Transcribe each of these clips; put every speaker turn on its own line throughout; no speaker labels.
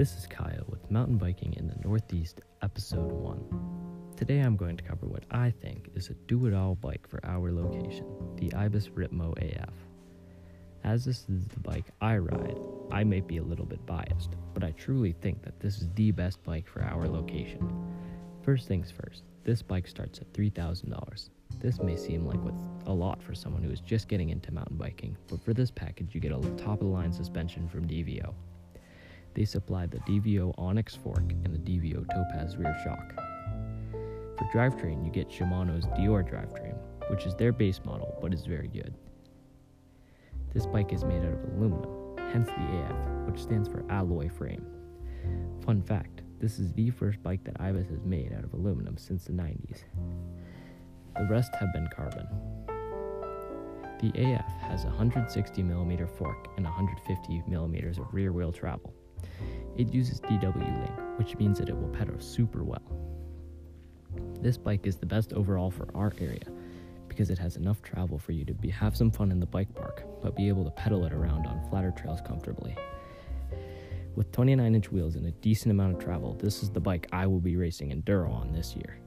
This is Kyle with Mountain Biking in the Northeast, Episode 1. Today I'm going to cover what I think is a do it all bike for our location, the Ibis Ripmo AF. As this is the bike I ride, I may be a little bit biased, but I truly think that this is the best bike for our location. First things first, this bike starts at $3,000. This may seem like what's a lot for someone who is just getting into mountain biking, but for this package you get a top of the line suspension from DVO. They supply the DVO Onyx fork and the DVO Topaz rear shock. For drivetrain, you get Shimano's Deore drivetrain, which is their base model but is very good. This bike is made out of aluminum, hence the AF, which stands for alloy frame. Fun fact this is the first bike that Ibis has made out of aluminum since the 90s. The rest have been carbon. The AF has a 160mm fork and 150mm of rear wheel travel. It uses DW Link, which means that it will pedal super well. This bike is the best overall for our area because it has enough travel for you to be, have some fun in the bike park, but be able to pedal it around on flatter trails comfortably. With 29 inch wheels and a decent amount of travel, this is the bike I will be racing enduro on this year.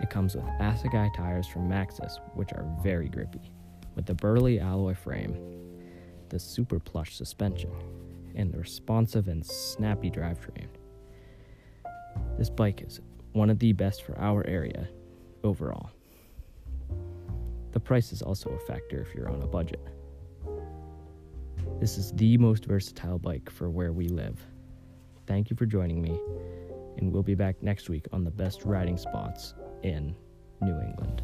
It comes with Assegai tires from Maxxis, which are very grippy, with the burly alloy frame, the super plush suspension, and the responsive and snappy drivetrain. This bike is one of the best for our area overall. The price is also a factor if you're on a budget. This is the most versatile bike for where we live. Thank you for joining me, and we'll be back next week on the best riding spots in New England.